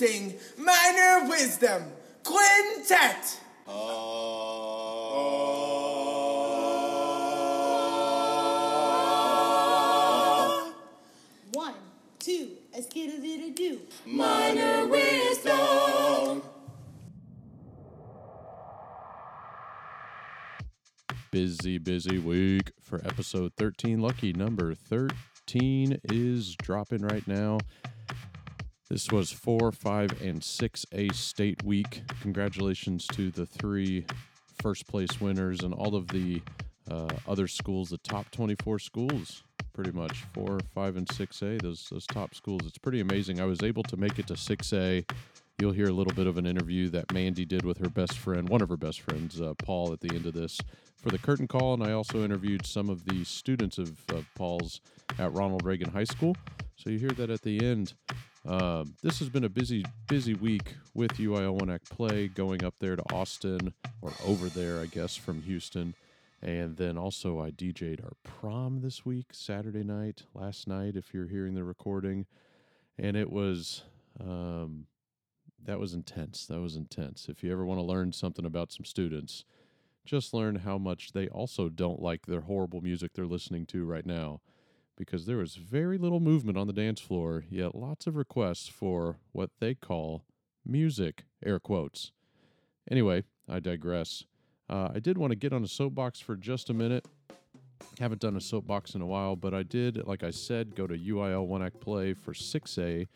Introducing Minor Wisdom Quintet. One, two, a skittle little do. Minor Wisdom. Busy, busy week for episode 13. Lucky number 13 is dropping right now. This was 4, 5, and 6A state week. Congratulations to the three first place winners and all of the uh, other schools, the top 24 schools, pretty much 4, 5, and 6A, those, those top schools. It's pretty amazing. I was able to make it to 6A. You'll hear a little bit of an interview that Mandy did with her best friend, one of her best friends, uh, Paul, at the end of this for the curtain call. And I also interviewed some of the students of, of Paul's at Ronald Reagan High School. So you hear that at the end. Um, this has been a busy, busy week with UIL One Act Play, going up there to Austin or over there, I guess, from Houston. And then also, I DJ'd our prom this week, Saturday night, last night, if you're hearing the recording. And it was, um, that was intense. That was intense. If you ever want to learn something about some students, just learn how much they also don't like their horrible music they're listening to right now because there was very little movement on the dance floor, yet lots of requests for what they call music, air quotes. Anyway, I digress. Uh, I did want to get on a soapbox for just a minute. Haven't done a soapbox in a while, but I did, like I said, go to UIL One Act Play for 6A,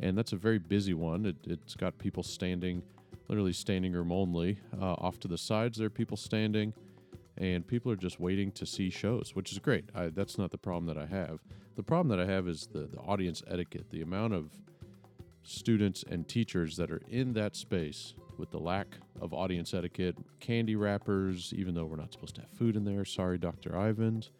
and that's a very busy one. It, it's got people standing, literally standing room only. Uh, off to the sides, there are people standing and people are just waiting to see shows, which is great. I, that's not the problem that I have. The problem that I have is the, the audience etiquette, the amount of students and teachers that are in that space with the lack of audience etiquette, candy wrappers, even though we're not supposed to have food in there. Sorry, Dr. Ivans.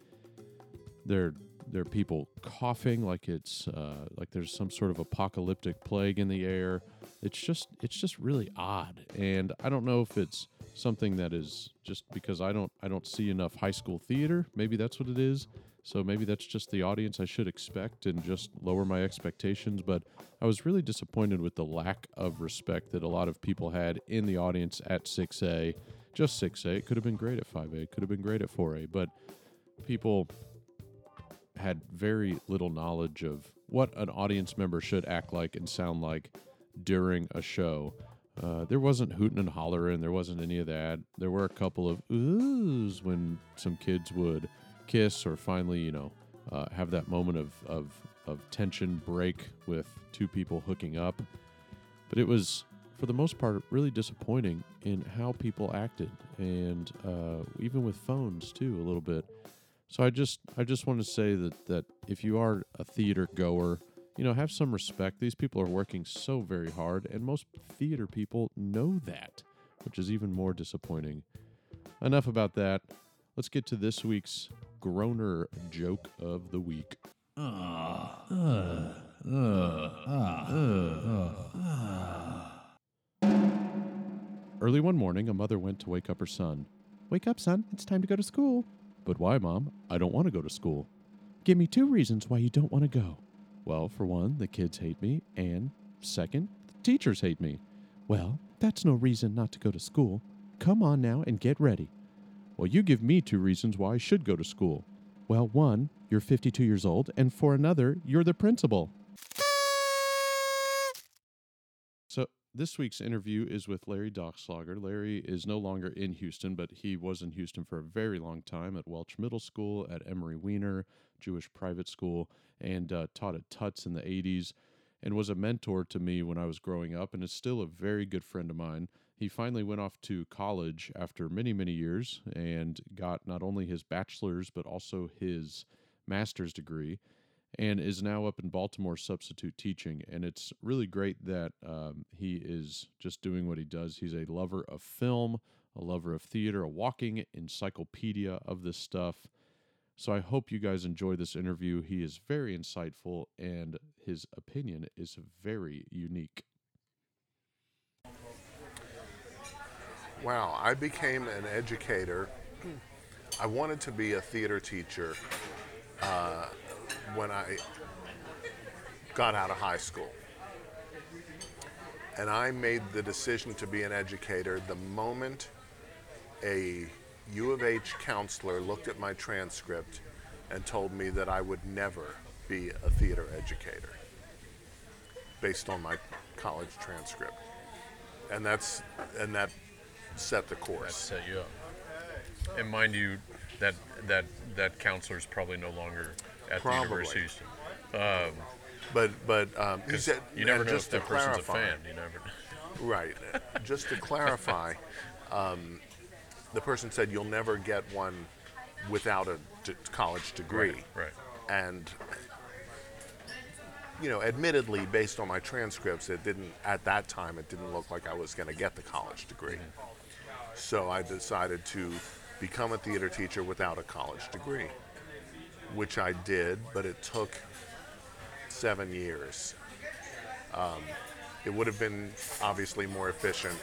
There, there are people coughing like it's uh, like there's some sort of apocalyptic plague in the air. It's just, it's just really odd, and I don't know if it's something that is just because I don't I don't see enough high school theater. Maybe that's what it is. So maybe that's just the audience I should expect and just lower my expectations. But I was really disappointed with the lack of respect that a lot of people had in the audience at 6A. Just 6A. It could have been great at 5A. It could have been great at 4A. But people had very little knowledge of what an audience member should act like and sound like during a show. Uh, there wasn't hooting and hollering. There wasn't any of that. There were a couple of oohs when some kids would kiss or finally, you know, uh, have that moment of, of, of tension break with two people hooking up. But it was, for the most part, really disappointing in how people acted, and uh, even with phones too, a little bit. So I just, I just want to say that that if you are a theater goer, you know, have some respect. These people are working so very hard, and most theater people know that, which is even more disappointing. Enough about that. Let's get to this week's groaner joke of the week. Early one morning, a mother went to wake up her son. Wake up, son. It's time to go to school. But why, Mom? I don't want to go to school. Give me two reasons why you don't want to go. Well, for one, the kids hate me, and second, the teachers hate me. Well, that's no reason not to go to school. Come on now and get ready. Well, you give me two reasons why I should go to school. Well, one, you're 52 years old, and for another, you're the principal. So, this week's interview is with Larry Dockslager. Larry is no longer in Houston, but he was in Houston for a very long time at Welch Middle School, at Emery Weiner Jewish private school, and uh, taught at Tuts in the 80s and was a mentor to me when I was growing up and is still a very good friend of mine. He finally went off to college after many, many years and got not only his bachelor's but also his master's degree and is now up in Baltimore substitute teaching. And it's really great that um, he is just doing what he does. He's a lover of film, a lover of theater, a walking encyclopedia of this stuff. So I hope you guys enjoy this interview. He is very insightful and his opinion is very unique. Wow, I became an educator. I wanted to be a theater teacher uh, when I got out of high school. And I made the decision to be an educator the moment a U of H counselor looked at my transcript and told me that I would never be a theater educator based on my college transcript. And that's and that set the course. set you up. And mind you, that that that counselor is probably no longer at Probably. the University of Houston. But but um, he 'Cause said you never know just if that to person's a clarify, fan. You never. Right. Just to clarify, um, the person said you'll never get one without a d- college degree. Right. And you know, admittedly, based on my transcripts, it didn't at that time it didn't look like I was going to get the college degree. So I decided to become a theater teacher without a college degree, which I did, but it took seven years. Um, it would have been obviously more efficient,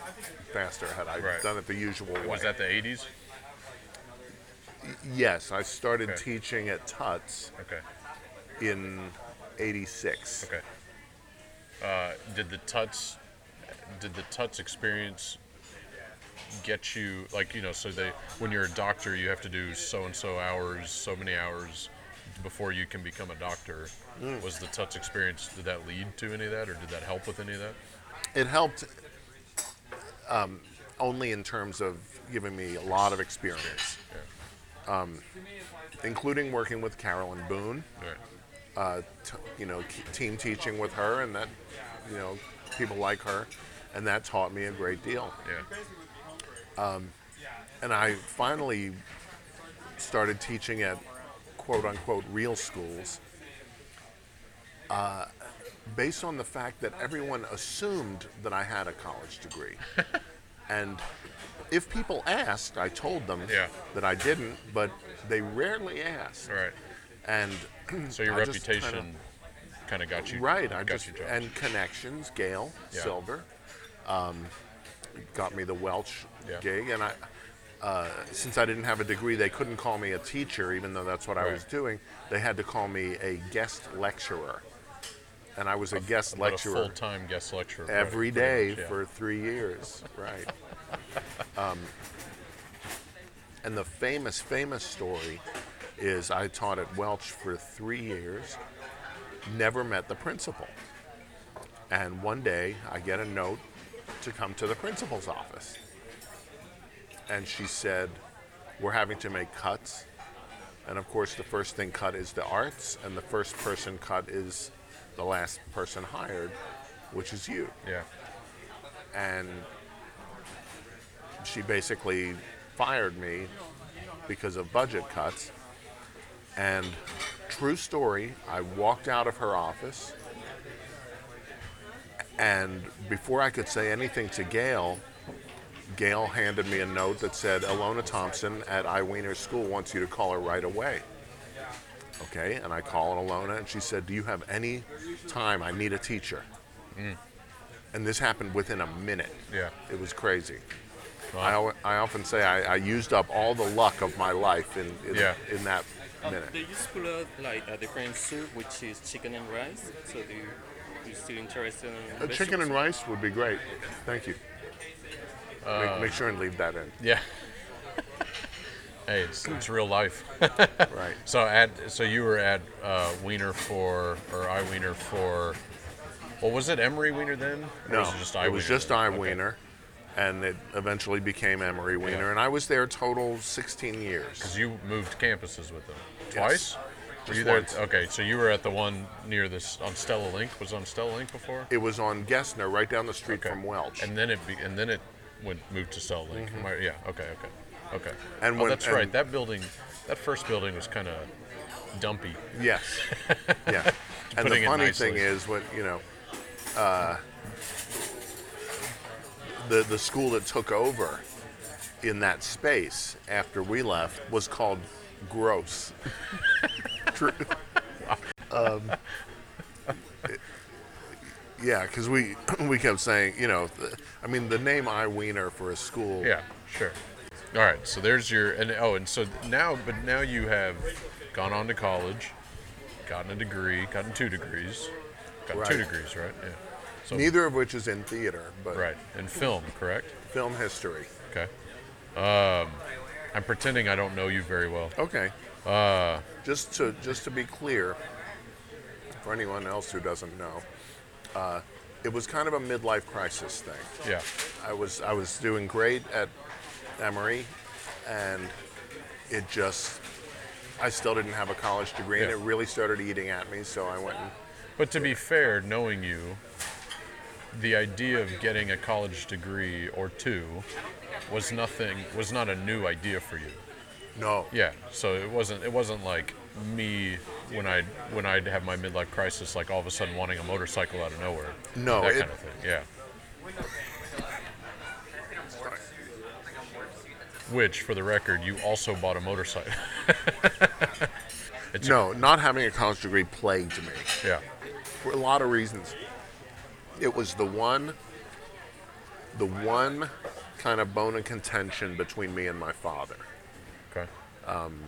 faster had I Right. done it the usual way. Was that the 80s? Yes, I started Okay. teaching at Tuts Okay. in '86. Okay. Uh, did the Tuts, did the Tuts experience get you like you know? So they, when you're a doctor, you have to do so and so hours, so many hours before you can become a doctor. Was the Tuts experience? Did that lead to any of that, or did that help with any of that? It helped um, only in terms of giving me a lot of experience, um, including working with Carolyn Boone. Right. uh, t- you know, k- team teaching with her, and that, you know, people like her, and that taught me a great deal. Yeah. And I finally started teaching at quote unquote real schools, uh, based on the fact that everyone assumed that I had a college degree. and if people asked, I told them Yeah. that I didn't, but they rarely asked. Right. And So your I reputation kind of got you Right, I got just you and connections. Gail Yeah. Silver um, got me the Welch Yeah. gig, and I uh, since I didn't have a degree, they couldn't call me a teacher, even though that's what I was doing. They had to call me a guest lecturer, and I was a guest a lecturer full-time guest lecturer every pretty day much, yeah. for three years. Right. um, and the famous, famous story is I taught at Welch for three years, never met the principal. And one day I get a note to come to the principal's office. And she said, We're having to make cuts. And of course, the first thing cut is the arts, and the first person cut is the last person hired, which is you. Yeah. And she basically fired me because of budget cuts. And true story, I walked out of her office, and before I could say anything to Gail, Gail handed me a note that said, Alona Thompson at iWiener School wants you to call her right away. Okay, and I called Alona, and she said, Do you have any time? I need a teacher. Hmm. And this happened within a minute. Yeah. It was crazy. Wow. I, I often say I, I used up all the luck of my life in, in, Yeah. in that minute. Do you still have like a different soup, which is chicken and rice? So do you, you still interested in uh, A chicken and rice would be great. Thank you. Uh, make, make sure and leave that in. Yeah. hey, it's, it's real life. Right. so at so you were at uh, Weiner for or I Weiner for. Well, was it Emery Weiner then? Or No, was it just I it was Weiner just? I Okay. Weiner, and it eventually became Emery Weiner, Yeah. and I was there total 16 years. Because you moved campuses with them Yes. twice. Were you there? Okay, so you were at the one near this on Stella Link. Was on Stella Link before? It was on Gessner, right down the street Okay. from Welch. And then it be, and then it went moved to Link. Am I- yeah. Okay. Okay. Okay. Mm-hmm. And oh, when- that's right. That building, that first building was kind of dumpy. Yes. yeah. And the funny nicely. thing is, when you know, uh, the the school that took over in that space after we left was called Gross. True. Um, yeah, because we we kept saying, you know, the, I mean, the name I Weiner for a school. Yeah, sure. All right, so there's your and oh, and so now, but now you have gone on to college, gotten a degree, gotten two degrees, gotten two degrees, right? Yeah. So, Neither of which is in theater, but Right. And film, correct? film history. Okay. Um, I'm pretending I don't know you very well. Okay. Uh, Just to just to be clear, for anyone else who doesn't know, uh, it was kind of a midlife crisis thing. yeah. I was I was doing great at Emery, and it just I still didn't have a college degree, and Yeah. it really started eating at me. So I went and But to be fair, knowing you, the idea of getting a college degree or two was nothing was not a new idea for you. no, Yeah. So it wasn't it wasn't like me when I when I'd have my midlife crisis, like all of a sudden wanting a motorcycle out of nowhere. No, that it- kind of thing. Yeah. Which, for the record, you also bought a motorcycle. No, not having a college degree plagued me. Yeah. for a lot of reasons. It was the one, the one kind of bone of contention between me and my father. Okay. Um,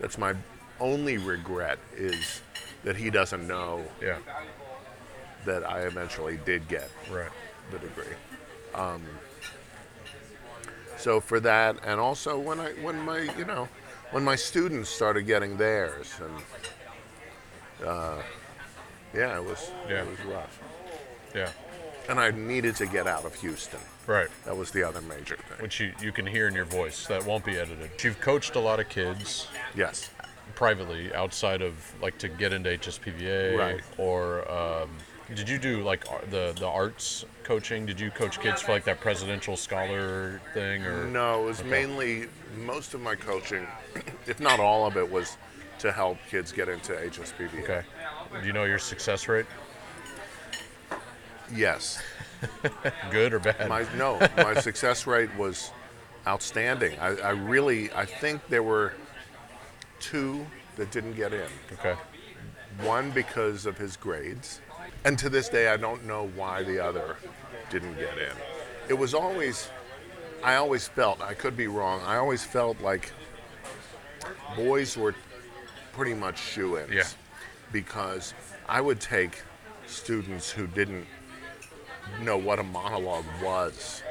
that's my only regret is that he doesn't know Yeah. that I eventually did get Right. the degree. Um, so for that, and also when I when my you know when my students started getting theirs, and uh, yeah, it was Yeah. it was rough. Yeah. And I needed to get out of Houston. Right. That was the other major thing. Which you, you can hear in your voice. That won't be edited. You've coached a lot of kids Yes. Privately outside of like to get into HSPVA Right. or um, did you do like the the arts coaching? Did you coach kids for like that presidential scholar thing or No, it was Okay. mainly most of my coaching, if not all of it, was to help kids get into HSPV. Okay. Do you know your success rate? Yes. Good or bad? My no, my success rate was outstanding. I, I really, I think there were two that didn't get in. okay. One because of his grades, and to this day I don't know why the other didn't get in. It was always, I always felt, I could be wrong. I always felt like boys were pretty much shoe-ins. Yeah. Because I would take students who didn't know what a monologue was,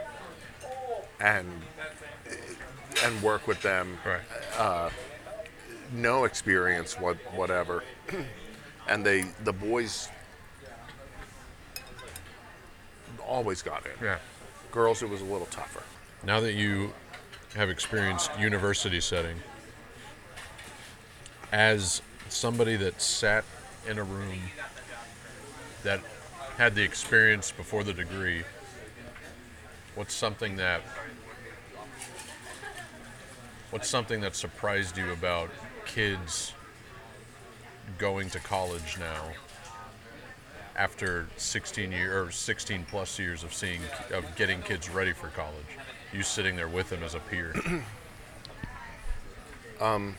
and and work with them Right. Uh, no experience what whatever. And they the boys always got in. Yeah. girls it was a little tougher. Now that you have experienced university setting, as somebody that sat in a room that had the experience before the degree, what's something that what's something that surprised you about kids going to college now after 16 year or 16 plus years of seeing of getting kids ready for college? You sitting there with them as a peer? Um,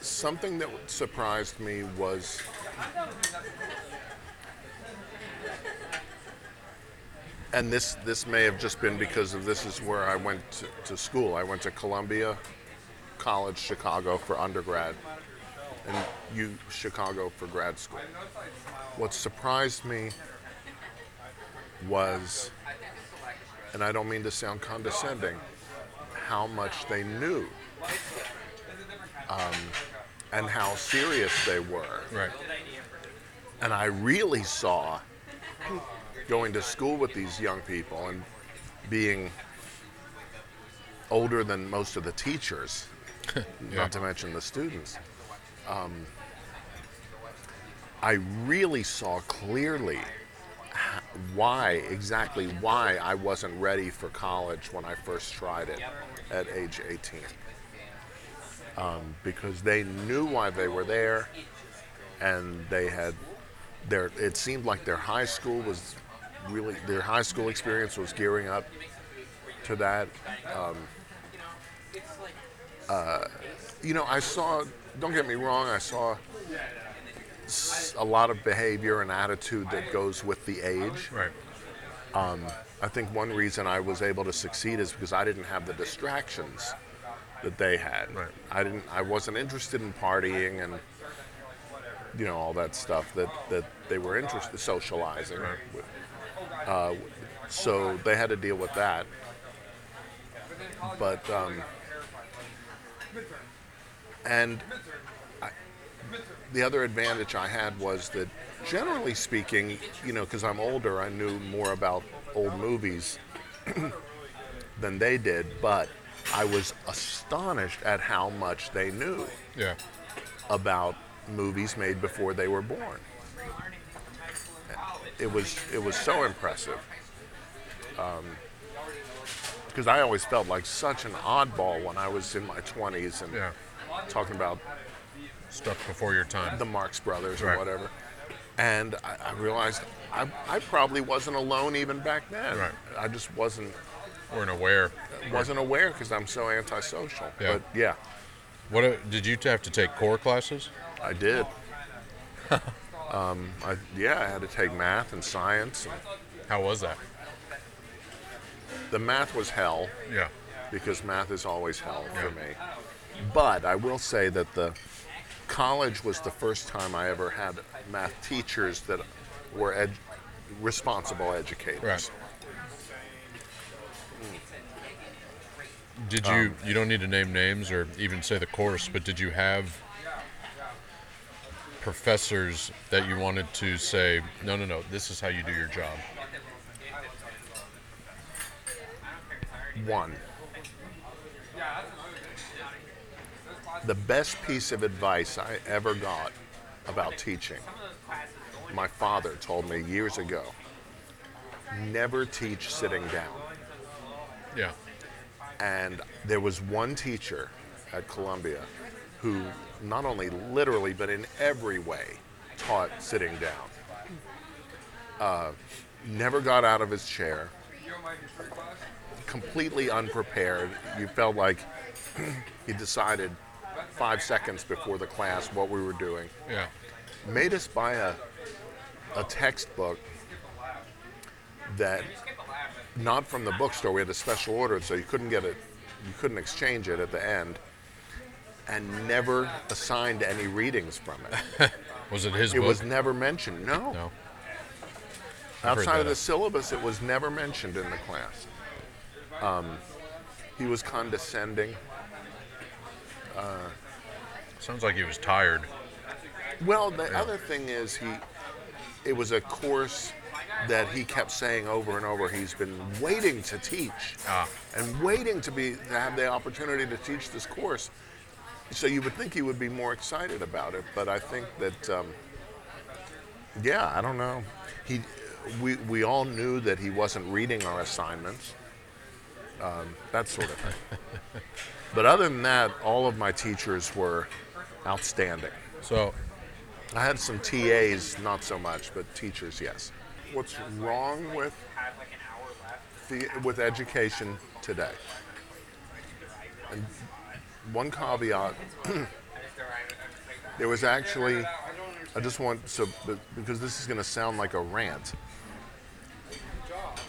something that surprised me was and this this may have just been because of this is where I went to, to school. I went to Columbia College Chicago for undergrad and U Chicago for grad school. What surprised me was and I don't mean to sound condescending, how much they knew um, and how serious they were. right And I really saw going to school with these young people and being older than most of the teachers, Yeah. not to mention the students. Um, I really saw clearly why, exactly why I wasn't ready for college when I first tried it at age 18. Um, because they knew why they were there and they had their it seemed like their high school was really their high school experience was gearing up to that um, uh, you know i saw don't get me wrong i saw a lot of behavior and attitude that goes with the age right I think one reason I was able to succeed is because I didn't have the distractions that they had. Right. I didn't. I wasn't interested in partying and you know, all that stuff that, that they were interested socializing. with. Uh, so they had to deal with that. But um, and I, the other advantage I had was that, generally speaking, you know, because I'm older, I knew more about old movies than they did. But I was astonished at how much they knew Yeah. about movies made before they were born. It was it was so impressive. Because I always felt like such an oddball when I was in my 20s and Yeah. talking about Stuff before your time. the Marx Brothers or whatever. And I, I realized I, I probably wasn't alone even back then. Right. I just wasn't weren't aware. wasn't aware because I'm so antisocial. Yeah. But yeah, What uh, did you have to take core classes? I did. um, I, yeah, I had to take math and science. And How was that? the math was hell Yeah. because math is always hell for me. But I will say that the college was the first time I ever had math teachers that were ed- responsible educators. Right. Did you? you don't need to name names or even say the course, but did you have professors that you wanted to say, no, no, no, this is how you do your job? One. The best piece of advice I ever got about teaching, my father told me years ago never teach sitting down. Yeah. And there was one teacher at Columbia who not only literally, but in every way taught sitting down. Uh, never got out of his chair, completely unprepared. You felt like he decided five seconds before the class what we were doing. Yeah. Made us buy a, a textbook that not from the bookstore. We had a special order, so you couldn't get it, you couldn't exchange it at the end, and never assigned any readings from it. Was it his It book? was never mentioned. No, no. I've outside of the syllabus, it was never mentioned in the class. Um, he was condescending. Sounds like he was tired. Well, the other thing is he, it was a course that he kept saying over and over. He's been waiting to teach, Ah. and waiting to be to have the opportunity to teach this course. So you would think he would be more excited about it, but I think that, um, yeah, I don't know. He, we we all knew that he wasn't reading our assignments, um, that sort of thing. but other than that, all of my teachers were outstanding. So, I had some TAs, not so much, but teachers, yes. What's wrong with the, with education today? And one caveat: there was actually, I just want so because this is going to sound like a rant,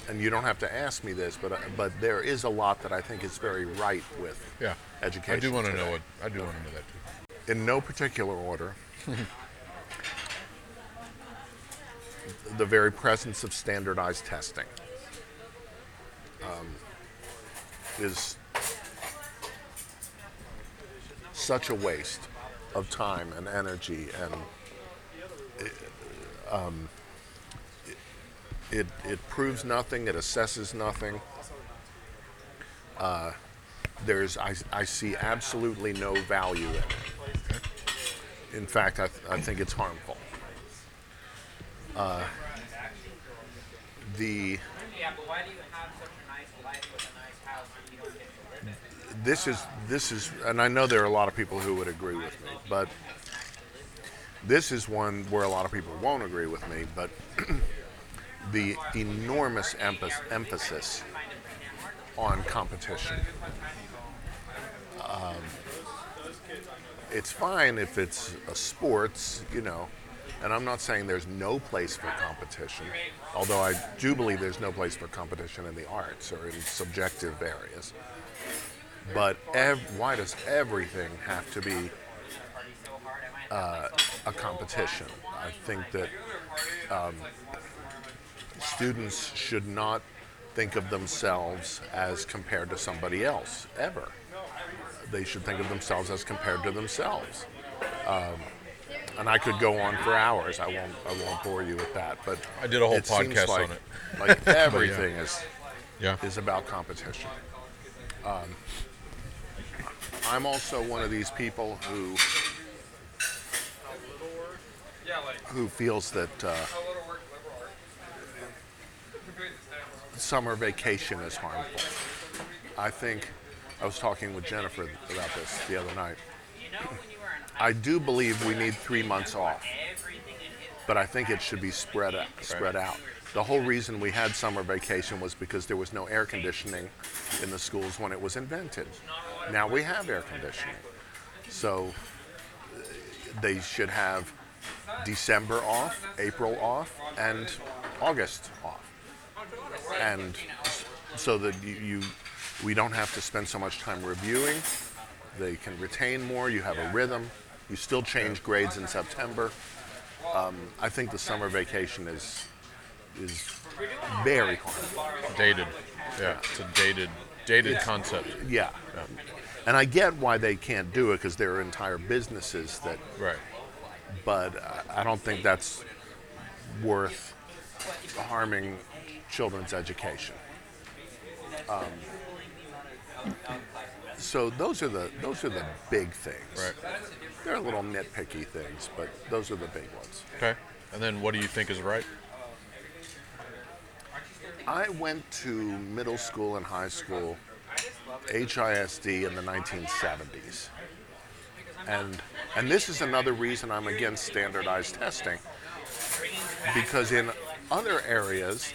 and you don't have to ask me this, but but there is a lot that I think is very right with yeah. education. I do want to know what. I do want to know that too. in no particular order. the very presence of standardized testing um, is such a waste of time and energy, and it, um, it, it proves nothing. It assesses nothing. Uh, there's I, I see absolutely no value in it. In fact, I, I think it's harmful. Uh, the Yeah, but why do you have such a nice life with a nice house when you don't get to live it? This is this is, and I know there are a lot of people who would agree with me, but this is one where a lot of people won't agree with me. But the enormous emph- emphasis on competition. Um, it's fine if it's a sports, you know, and I'm not saying there's no place for competition, although I do believe there's no place for competition in the arts or in subjective areas. But ev- why does everything have to be uh, a competition. I think that um, students should not think of themselves as compared to somebody else ever. They should think of themselves as compared to themselves. Um, and I could go on for hours. I won't. I won't bore you with that. But I did a whole podcast like, on it. Like everything is Yeah. is about competition. Um, I'm also one of these people who who feels that uh, summer vacation is harmful. I think I was talking with Jennifer about this the other night. I do believe we need three months off, but I think it should be spread out, spread out. The whole reason we had summer vacation was because there was no air conditioning in the schools when it was invented. Now we have air conditioning, so they should have December off, April off, and August off, and so that you, you we don't have to spend so much time reviewing. They can retain more. You have a rhythm. You still change grades in September. Um, I think the summer vacation is is very harmful. Dated. Yeah. It's a dated, dated concept. Yeah. And I get why they can't do it because there are entire businesses that, Right. but I- I don't think that's worth harming children's education. Um, so those are the those are the big things. Right. There are little nitpicky things, but those are the big ones. Okay. And then what do you think is right? I went to middle school and high school HISD in the 1970s. And and this is another reason I'm against standardized testing because in other areas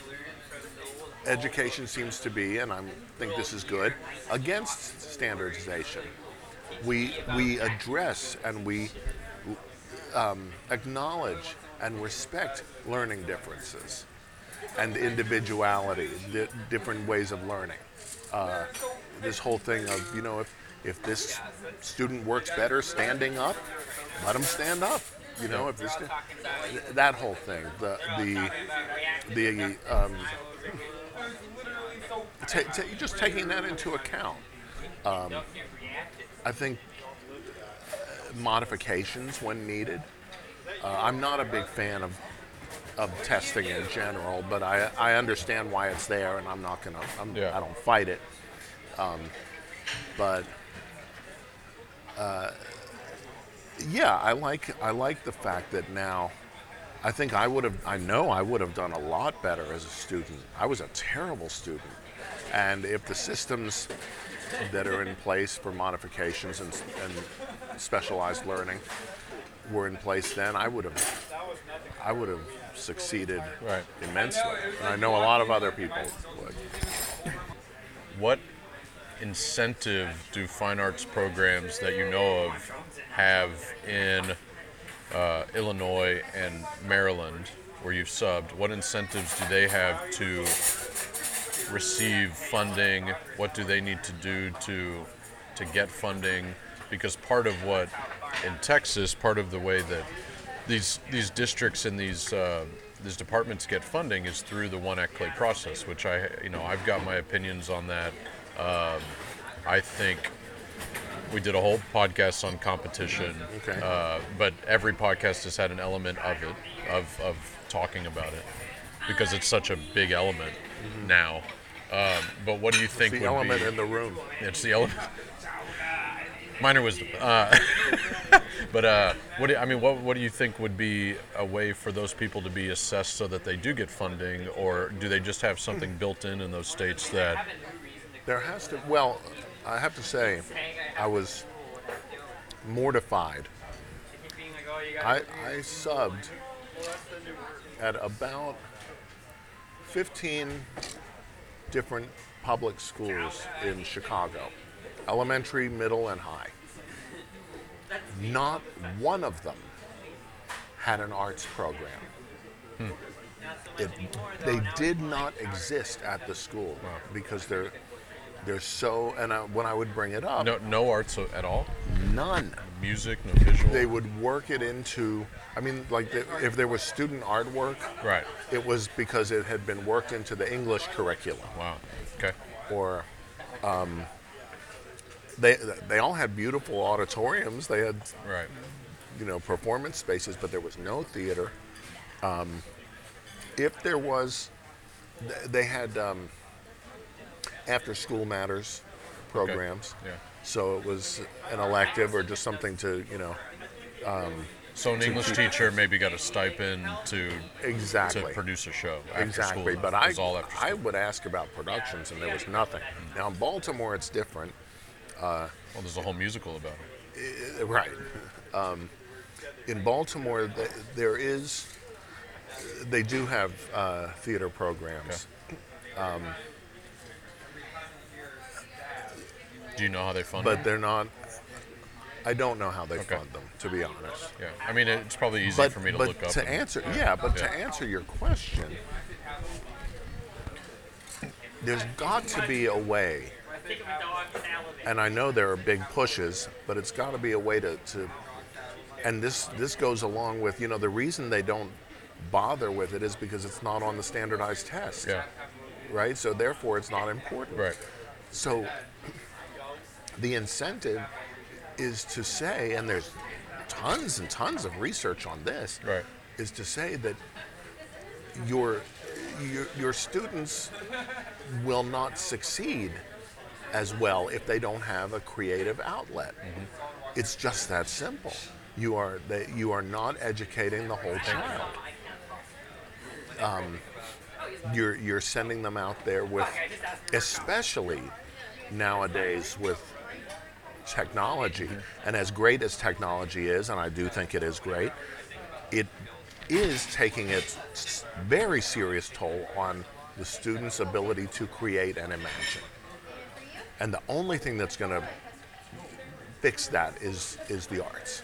education seems to be and I think this is good against standardization. We we address and we um, acknowledge and respect learning differences and individuality, di- different ways of learning. Uh, this whole thing of, you know, if, if this student works better standing up, let them stand up. You know, if this, that whole thing, the, the, the, um, ta- ta- just taking that into account. Um, I think uh, modifications when needed. Uh, I'm not a big fan of of testing in general, but I, I understand why it's there, and I'm not gonna I'm, Yeah. I don't fight it. Um, but uh, yeah, I like I like the fact that now. I think I would have. I know I would have done a lot better as a student. I was a terrible student, and if the systems that are in place for modifications and, and specialized learning were in place then, I would have I would have succeeded Right. immensely. And I know a lot of other people would. What incentive do fine arts programs that you know of have in uh, Illinois and Maryland, where you've subbed? What incentives do they have to receive funding? What do they need to do to to get funding? Because part of what in Texas, part of the way that these these districts and these uh, these departments get funding is through the one act play process, which I you know I've got my opinions on that. Um, I think we did a whole podcast on competition, Okay. uh, but every podcast has had an element of it of of talking about it because it's such a big element now. Um, but what do you think The would element be? in the room. It's the element. Minor wisdom. Uh, but uh, what do, I mean, what what do you think would be a way for those people to be assessed so that they do get funding, or do they just have something built in in those states that? There has to. Well, I have to say, I was mortified. I, I subbed at about 15 different public schools in Chicago, elementary, middle, and high. Not one of them had an arts program. Hmm. It, they did not exist at the school because they're they're so. And I, when I would bring it up, No, no arts at all. none. music, no visual. They would work it into. I mean, like the, if there was student artwork, Right. it was because it had been worked into the English curriculum. Wow. Okay. Or um, they they all had beautiful auditoriums. They had Right. you know performance spaces, but there was no theater. Um, if there was, they had um, after school matters programs. Yeah. So it was an elective or just something to you know So an English teacher maybe got a stipend to exactly to produce a show. After exactly. School. But I all after I would ask about productions and there was nothing. Now in Baltimore it's different. well, there's a whole musical about it. Uh, Right. Um, in Baltimore, th- there is, they do have uh, theater programs. Do you know how they fund them but it? they're not. I don't know how they Okay. fund them, to be honest. Yeah. I mean, it's probably easy But for me to but look up. to and- answer, yeah, but to Yeah. answer your question, there's got to be a way, and I know there are big pushes, but it's got to be a way to, to and this this goes along with you know the reason they don't bother with it is because it's not on the standardized test, Yeah. right? So therefore, it's not important. Right. So the incentive is to say, and there's tons and tons of research on this, Right. is to say that your, your your students will not succeed as well if they don't have a creative outlet. It's just that simple. You are that you are not educating the whole child. Um, you're you're sending them out there with, especially nowadays with technology, and as great as technology is, and I do think it is great, it is taking its very serious toll on the student's ability to create and imagine. And the only thing that's going to fix that is is the arts.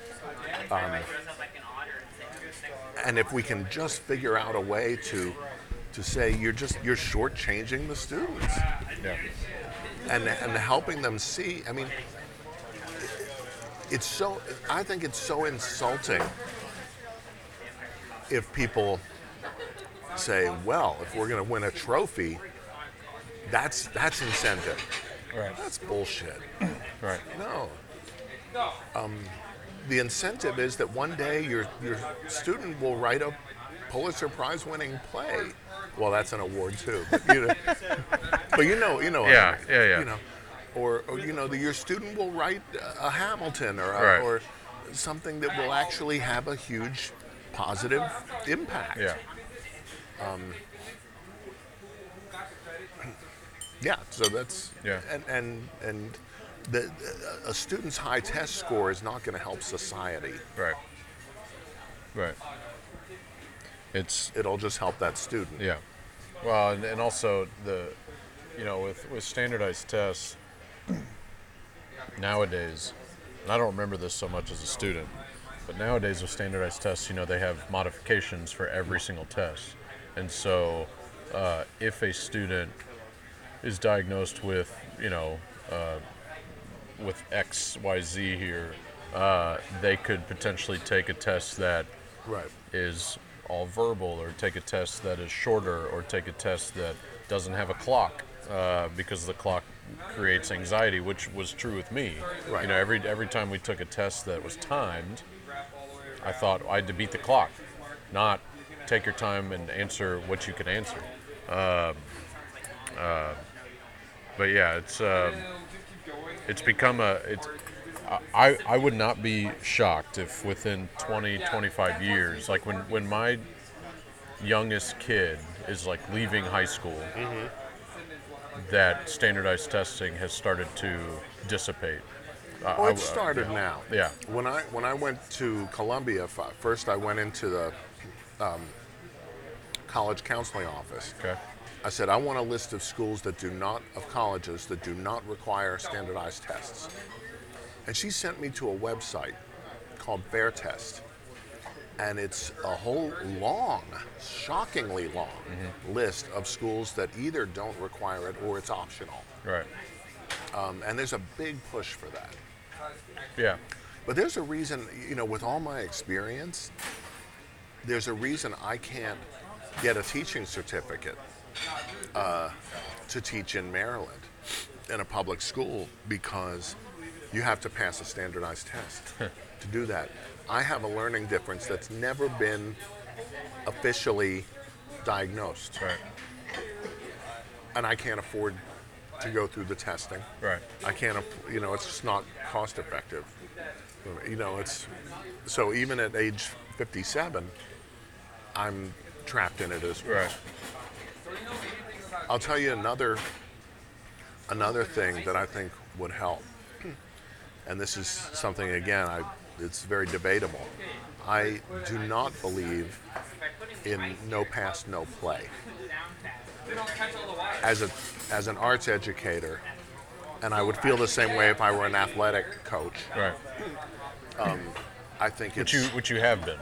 Um, and if we can just figure out a way to to say you're just you're shortchanging the students Yeah. and and helping them see. I mean, it's so. I think it's so insulting if people say, "Well, if we're going to win a trophy, that's that's incentive." Right. That's bullshit. Right. No. Um, the incentive is that one day your your student will write a Pulitzer Prize winning play. Well, that's an award too. But you know, but you know, you know. what I Yeah, mean. yeah, yeah. You know, or, or you know, that your student will write a Hamilton or a, Right. or something that will actually have a huge positive impact. Yeah. Um, yeah, so that's Yeah. and and and the, a student's high test score is not going to help society. Right. Right. It's It'll just help that student. Yeah. Well, and, and also the, you know, with, with standardized tests nowadays, and I don't remember this so much as a student, but nowadays with standardized tests, you know, they have modifications for every single test. And so uh, if a student is diagnosed with, you know, uh, with X, Y, Z here, uh, they could potentially take a test that Right. is all verbal or take a test that is shorter or take a test that doesn't have a clock uh, because the clock creates anxiety which was true with me. Right. you know every every time we took a test that was timed i thought i had to beat the clock not take your time and answer what you could answer. Um, uh, but yeah it's um, it's become a it's I, I would not be shocked if within 20 25 years like when when my youngest kid is like leaving high school that standardized testing has started to dissipate Oh, I- it started now. Yeah. When I when I went to Columbia, first I went into the um, college counseling office. okay I said I want a list of schools that do not of colleges that do not require standardized tests. And she sent me to a website called Fair Test. And it's a whole long, shockingly long list of schools that either don't require it or it's optional. right Um, and there's a big push for that. yeah But there's a reason, you know, with all my experience, there's a reason I can't get a teaching certificate uh, to teach in Maryland in a public school because you have to pass a standardized test to do that. I have a learning difference that's never been officially diagnosed, Right. and I can't afford to go through the testing. Right. I can't, you know, it's just not cost effective. You know, it's so even at age 57, I'm trapped in it as well. Right. I'll tell you another another thing that I think would help, and this is something again, I it's very debatable. I do not believe in no pass, no play. As a as an arts educator, and I would feel the same way if I were an athletic coach. Right. Um, I think Which you which you have been.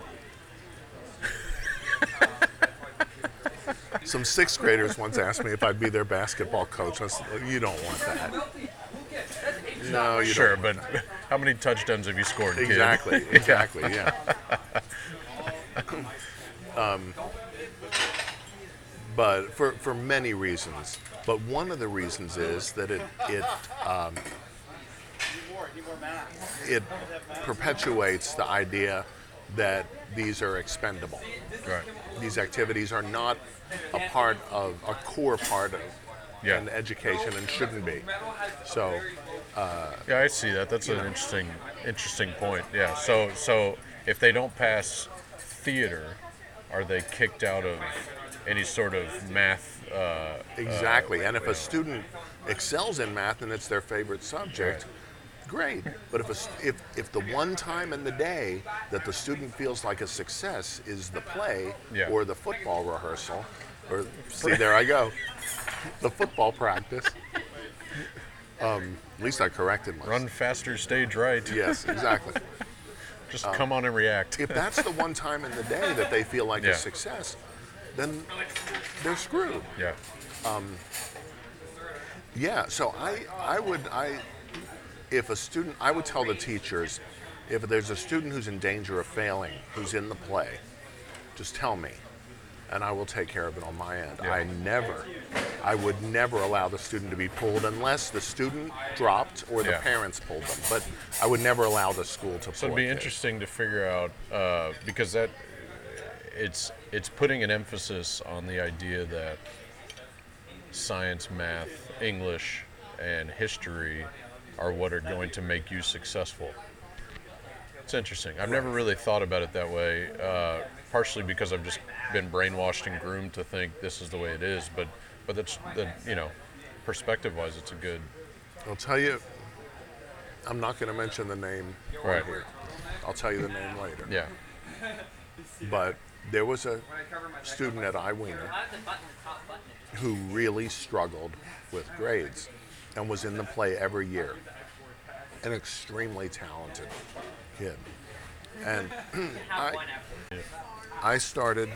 some sixth graders once asked me if I'd be their basketball coach. I said, "You don't want that." No, you Sure, don't. but how many touchdowns have you scored, kid? Exactly, exactly, yeah. um, but for, for many reasons. But one of the reasons is that it it um, it perpetuates the idea that these are expendable. Right. These activities are not a part of a core part of Yeah. an education and shouldn't be. So Yeah, I see that. That's an interesting interesting point. Yeah. So so if they don't pass theater, are they kicked out of any sort of math? Uh, Exactly. and if a student excels in math and it's their favorite subject, great. But if, a, if, if the one time in the day that the student feels like a success is the play Yeah. or the football rehearsal, or see, there I go, the football practice. Um, at least I corrected myself. run faster, stage right. Yes, exactly. Just come on and react. if that's the one time in the day that they feel like Yeah. a success, then they're screwed. yeah. Yeah, so I, I would, I, if a student, I would tell the teachers, if there's a student who's in danger of failing, who's in the play, just tell me, and I will take care of it on my end. Yeah. I never, I would never allow the student to be pulled unless the student dropped or the Yeah. parents pulled them. But I would never allow the school to. So pull it'd be interesting to figure out uh, because that it's it's putting an emphasis on the idea that science, math, English, and history are what are going to make you successful. It's interesting. I've never really thought about it that way. Uh, partially because I've just been brainwashed and groomed to think this is the way it is. But but that's the you know perspective-wise, it's a good. I'll tell you. I'm not going to mention the name Right. here. I'll tell you the name later. Yeah. But there was a student at Weiner who really struggled with grades and was in the play every year. An extremely talented kid. And I, I started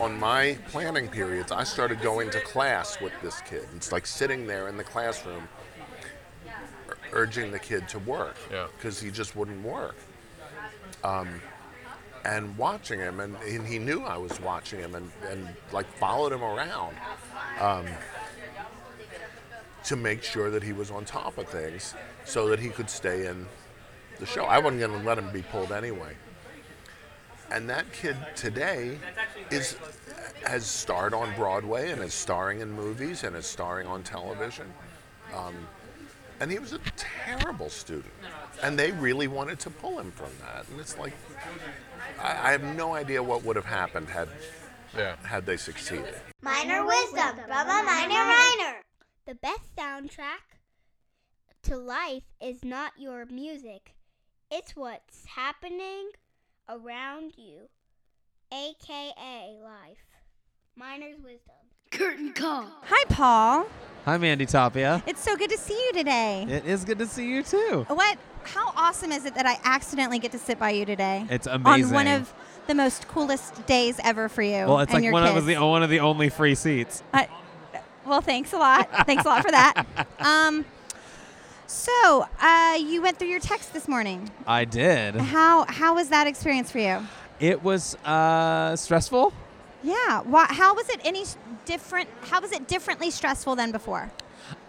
on my planning periods, I started going to class with this kid. It's like sitting there in the classroom urging the kid to work Yeah. because he just wouldn't work. Um, and watching him, and, and he knew I was watching him, and, and like followed him around um, to make sure that he was on top of things, so that he could stay in the show. I wasn't going to let him be pulled anyway. And that kid today is has starred on Broadway and is starring in movies and is starring on television. Um, and he was a terrible student. And they really wanted to pull him from that. And it's like, I, I have no idea what would have happened had Yeah. had they succeeded. Minor wisdom from a minor minor. The best soundtrack to life is not your music, it's what's happening around you, aka life. Miner's wisdom. Curtain call. Hi, Paul. Hi, Mandy Tapia. It's so good to see you today. It is good to see you too. What? How awesome is it that I accidentally get to sit by you today? It's amazing. On one of the most coolest days ever for you. Well, it's and like your one of the one of the only free seats. Uh, well, thanks a lot. thanks a lot for that. Um, So, uh, you went through your text this morning. I did. How how was that experience for you? It was uh, stressful. Yeah. Why, how was it any different? How was it differently stressful than before?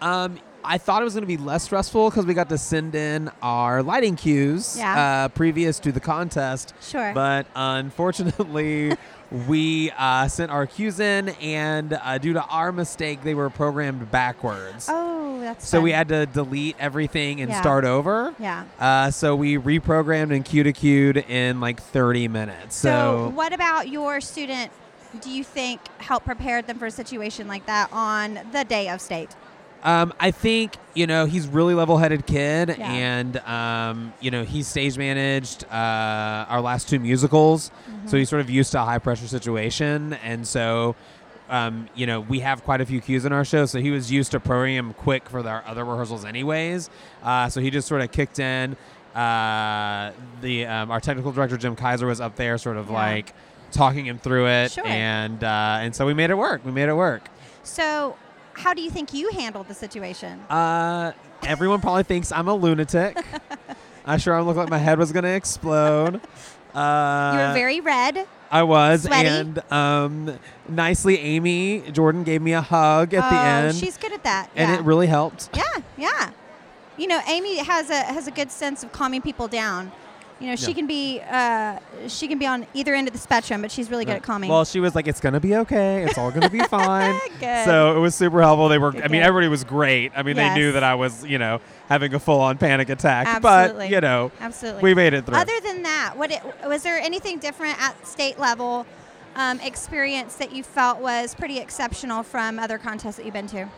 Um, I thought it was going to be less stressful because we got to send in our lighting cues Yeah. uh, previous to the contest. Sure. But unfortunately, we uh, sent our cues in, and uh, due to our mistake, they were programmed backwards. Oh, that's So we had to delete everything and Yeah. start over. Yeah. Uh, so we reprogrammed and cue to cued in like 30 minutes. So, So, what about your student? Do you think helped prepare them for a situation like that on the day of state? um, I think you know he's really level-headed kid, Yeah. and um, you know he stage managed uh, our last two musicals, so Mhm. he's sort of used to a high-pressure situation, and so. Um, you know, we have quite a few cues in our show, so he was used to program quick for our other rehearsals, anyways. Uh, so he just sort of kicked in. Uh, the um, our technical director Jim Kaiser was up there, sort of Yeah. like talking him through it, Sure. and uh, and so we made it work. We made it work. So, how do you think you handled the situation? Uh, everyone probably thinks I'm a lunatic. I sure I look like my head was gonna explode. Uh, you were very red. I was, sweaty. and um, nicely, Amy Jordan gave me a hug at the oh, end, she's good at that. and yeah. it really helped. Yeah, yeah. You know, Amy has a has a good sense of calming people down. You know, she Yeah. can be uh, she can be on either end of the spectrum, but she's really good at calming. Well, she was like, "It's gonna be okay. It's all gonna be fine." So it was super helpful. They were. Good, I mean, good. everybody was great. I mean, they knew that I was, you know, having a full-on panic attack. Absolutely. But you know, Absolutely. we made it through. Other than that, what it, was there anything different at state level um, experience that you felt was pretty exceptional from other contests that you've been to?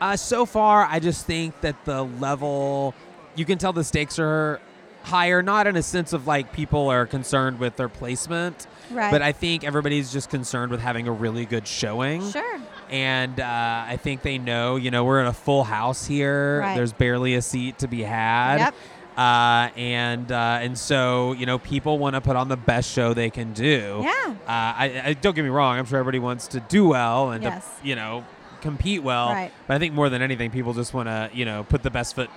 Uh, so far, I just think that the level, you can tell the stakes are higher, not in a sense of like people are concerned with their placement, Right. but I think everybody's just concerned with having a really good showing. Sure. And uh, I think they know, you know, we're in a full house here. Right. There's barely a seat to be had. Yep. Uh, and uh, and so you know people want to put on the best show they can do. Yeah. Uh, I, I don't get me wrong. I'm sure everybody wants to do well and Yes. to you know compete well. Right. But I think more than anything, people just want to you know put the best foot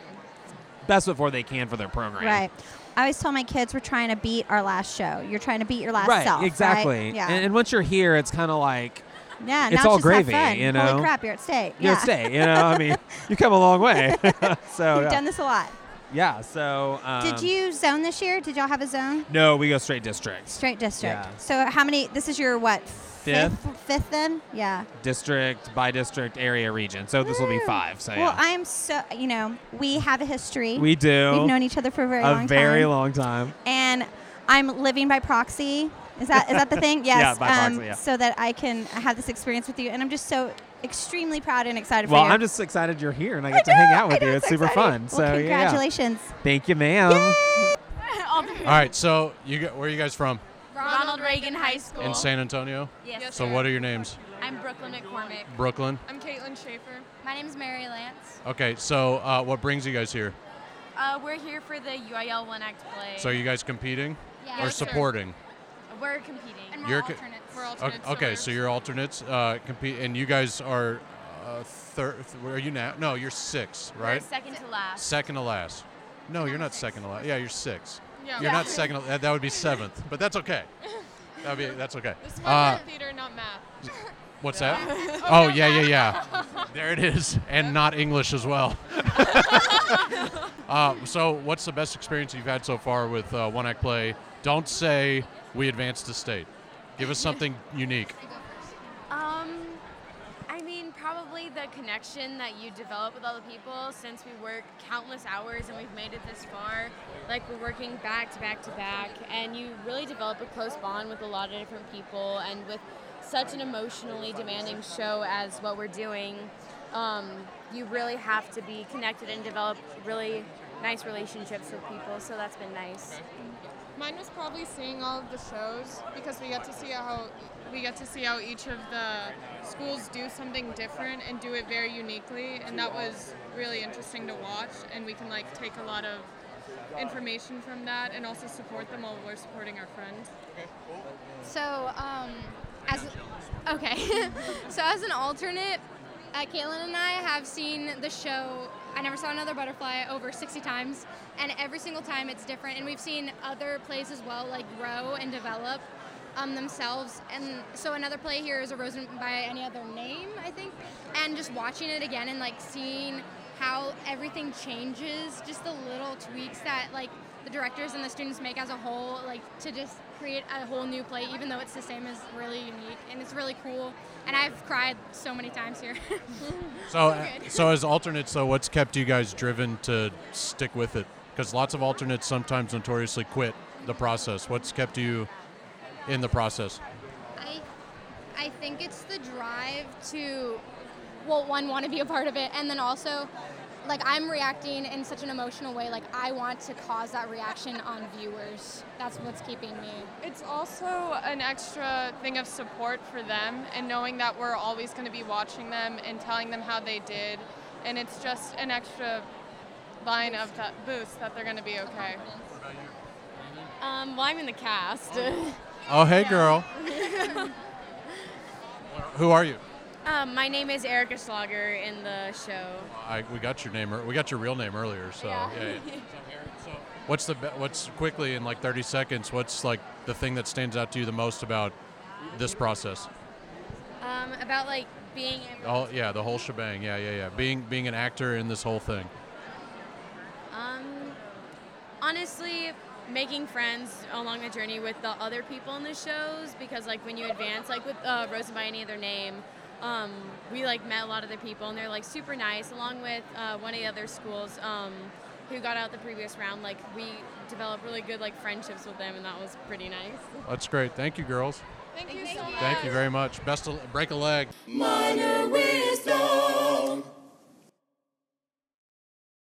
best foot forward they can for their program. Right. I always tell my kids we're trying to beat our last show. You're trying to beat your last Right. self. right? exactly. Yeah. And, and once you're here, it's kind of like yeah. it's now all gravy, fun. you know? Holy crap, you're at state. you're yeah. at state. You know, I mean, you come a long way. so You've yeah. done this a lot. Yeah. So um, Did you zone this year? Did y'all have a zone? No, we go straight districts. Straight district. Yeah. So how many? This is your what? Fifth. Fifth then? Yeah. District by district, area, region. So this will be five. So Well, yeah. I'm so you know we have a history. We do. We've known each other for a very a long time. A very long time. and I'm living by proxy. Is that is that the thing? Yeah, Yes. by um, proxy, yeah. So that I can have this experience with you, and I'm just so extremely proud and excited Well, for you. I'm just excited you're here and I get to hang out with you. It's super fun. Well, so yeah. congratulations. Thank you, ma'am. All right, so you got, where are you guys from? Ronald Reagan High School. In San Antonio? Yes. Yes, So sir. what are your names? I'm Brooklyn McCormick. Brooklyn? I'm Caitlin Schaefer. My name is Mary Lance. Okay, so uh, what brings you guys here? Uh, we're here for the UIL One Act play. So are you guys competing Yeah. or Yes, sir. Supporting? We're competing. And You're co- We're Okay, okay, so you're alternates, uh, compete, and you guys are uh, third. Where are you now? No, you're six, We're right? second to last. Second to last. No, you're not second to last. Yeah, you're six. Yeah. You're Yeah. not second. To, that that would be seventh, but that's okay. That'd be that's okay. This one Uh, theater, not math. what's that? Oh Oh, yeah, yeah, yeah. There it is, and not English as well. uh, so, what's the best experience you've had so far with uh, one act play? Don't say we advance to state. Give us something unique. Um, I mean, probably the connection that you develop with other people since we work countless hours and we've made it this far. Like, we're working back to back to back, and you really develop a close bond with a lot of different people. And with such an emotionally demanding show as what we're doing, um, you really have to be connected and develop really nice relationships with people. So that's been nice. Mine was probably seeing all of the shows because we get to see how we get to see how each of the schools do something different and do it very uniquely, and that was really interesting to watch. And we can like take a lot of information from that and also support them while we're supporting our friends. So, um, as okay, so as an alternate, Uh, Caitlin and I have seen the show I Never Saw Another Butterfly over 60 times, and every single time it's different. And we've seen other plays as well, like grow and develop um, themselves. And so another play here is A Rose by Any Other Name, I think. And just watching it again and like seeing how everything changes, just the little tweaks that like the directors and the students make as a whole, like to just create a whole new play, even though it's the same, is really unique and it's really cool. And I've cried so many times here. So, uh, so as alternates, though, what's kept you guys driven to stick with it? Because lots of alternates sometimes notoriously quit the process. What's kept you in the process? I, I think it's the drive to, well, one, want to be a part of it, and then also, like, I'm reacting in such an emotional way. Like, I want to cause that reaction on viewers. That's what's keeping me. It's also an extra thing of support for them and knowing that we're always going to be watching them and telling them how they did. And it's just an extra line of that boost that they're going to be okay. Um, well, I'm in the cast. Oh, hey, girl. Who are you? Um, my name is Erica Schlager in the show. I, we got your name. We got your real name earlier. So, yeah. yeah. What's the what's quickly in like 30 seconds? What's like the thing that stands out to you the most about this process? Um, about like being Oh yeah, the whole shebang. Yeah, yeah, yeah. Being being an actor in this whole thing. Um, honestly, making friends along the journey with the other people in the shows because, like, when you advance, like with uh, Rosen by any other name, um, we like met a lot of the people and they're like super nice. Along with uh, one of the other schools um, who got out the previous round, like we developed really good like friendships with them, and that was pretty nice. That's great. Thank you, girls. Thank you so much. Thank you very much. Best of break a leg. Minor wisdom.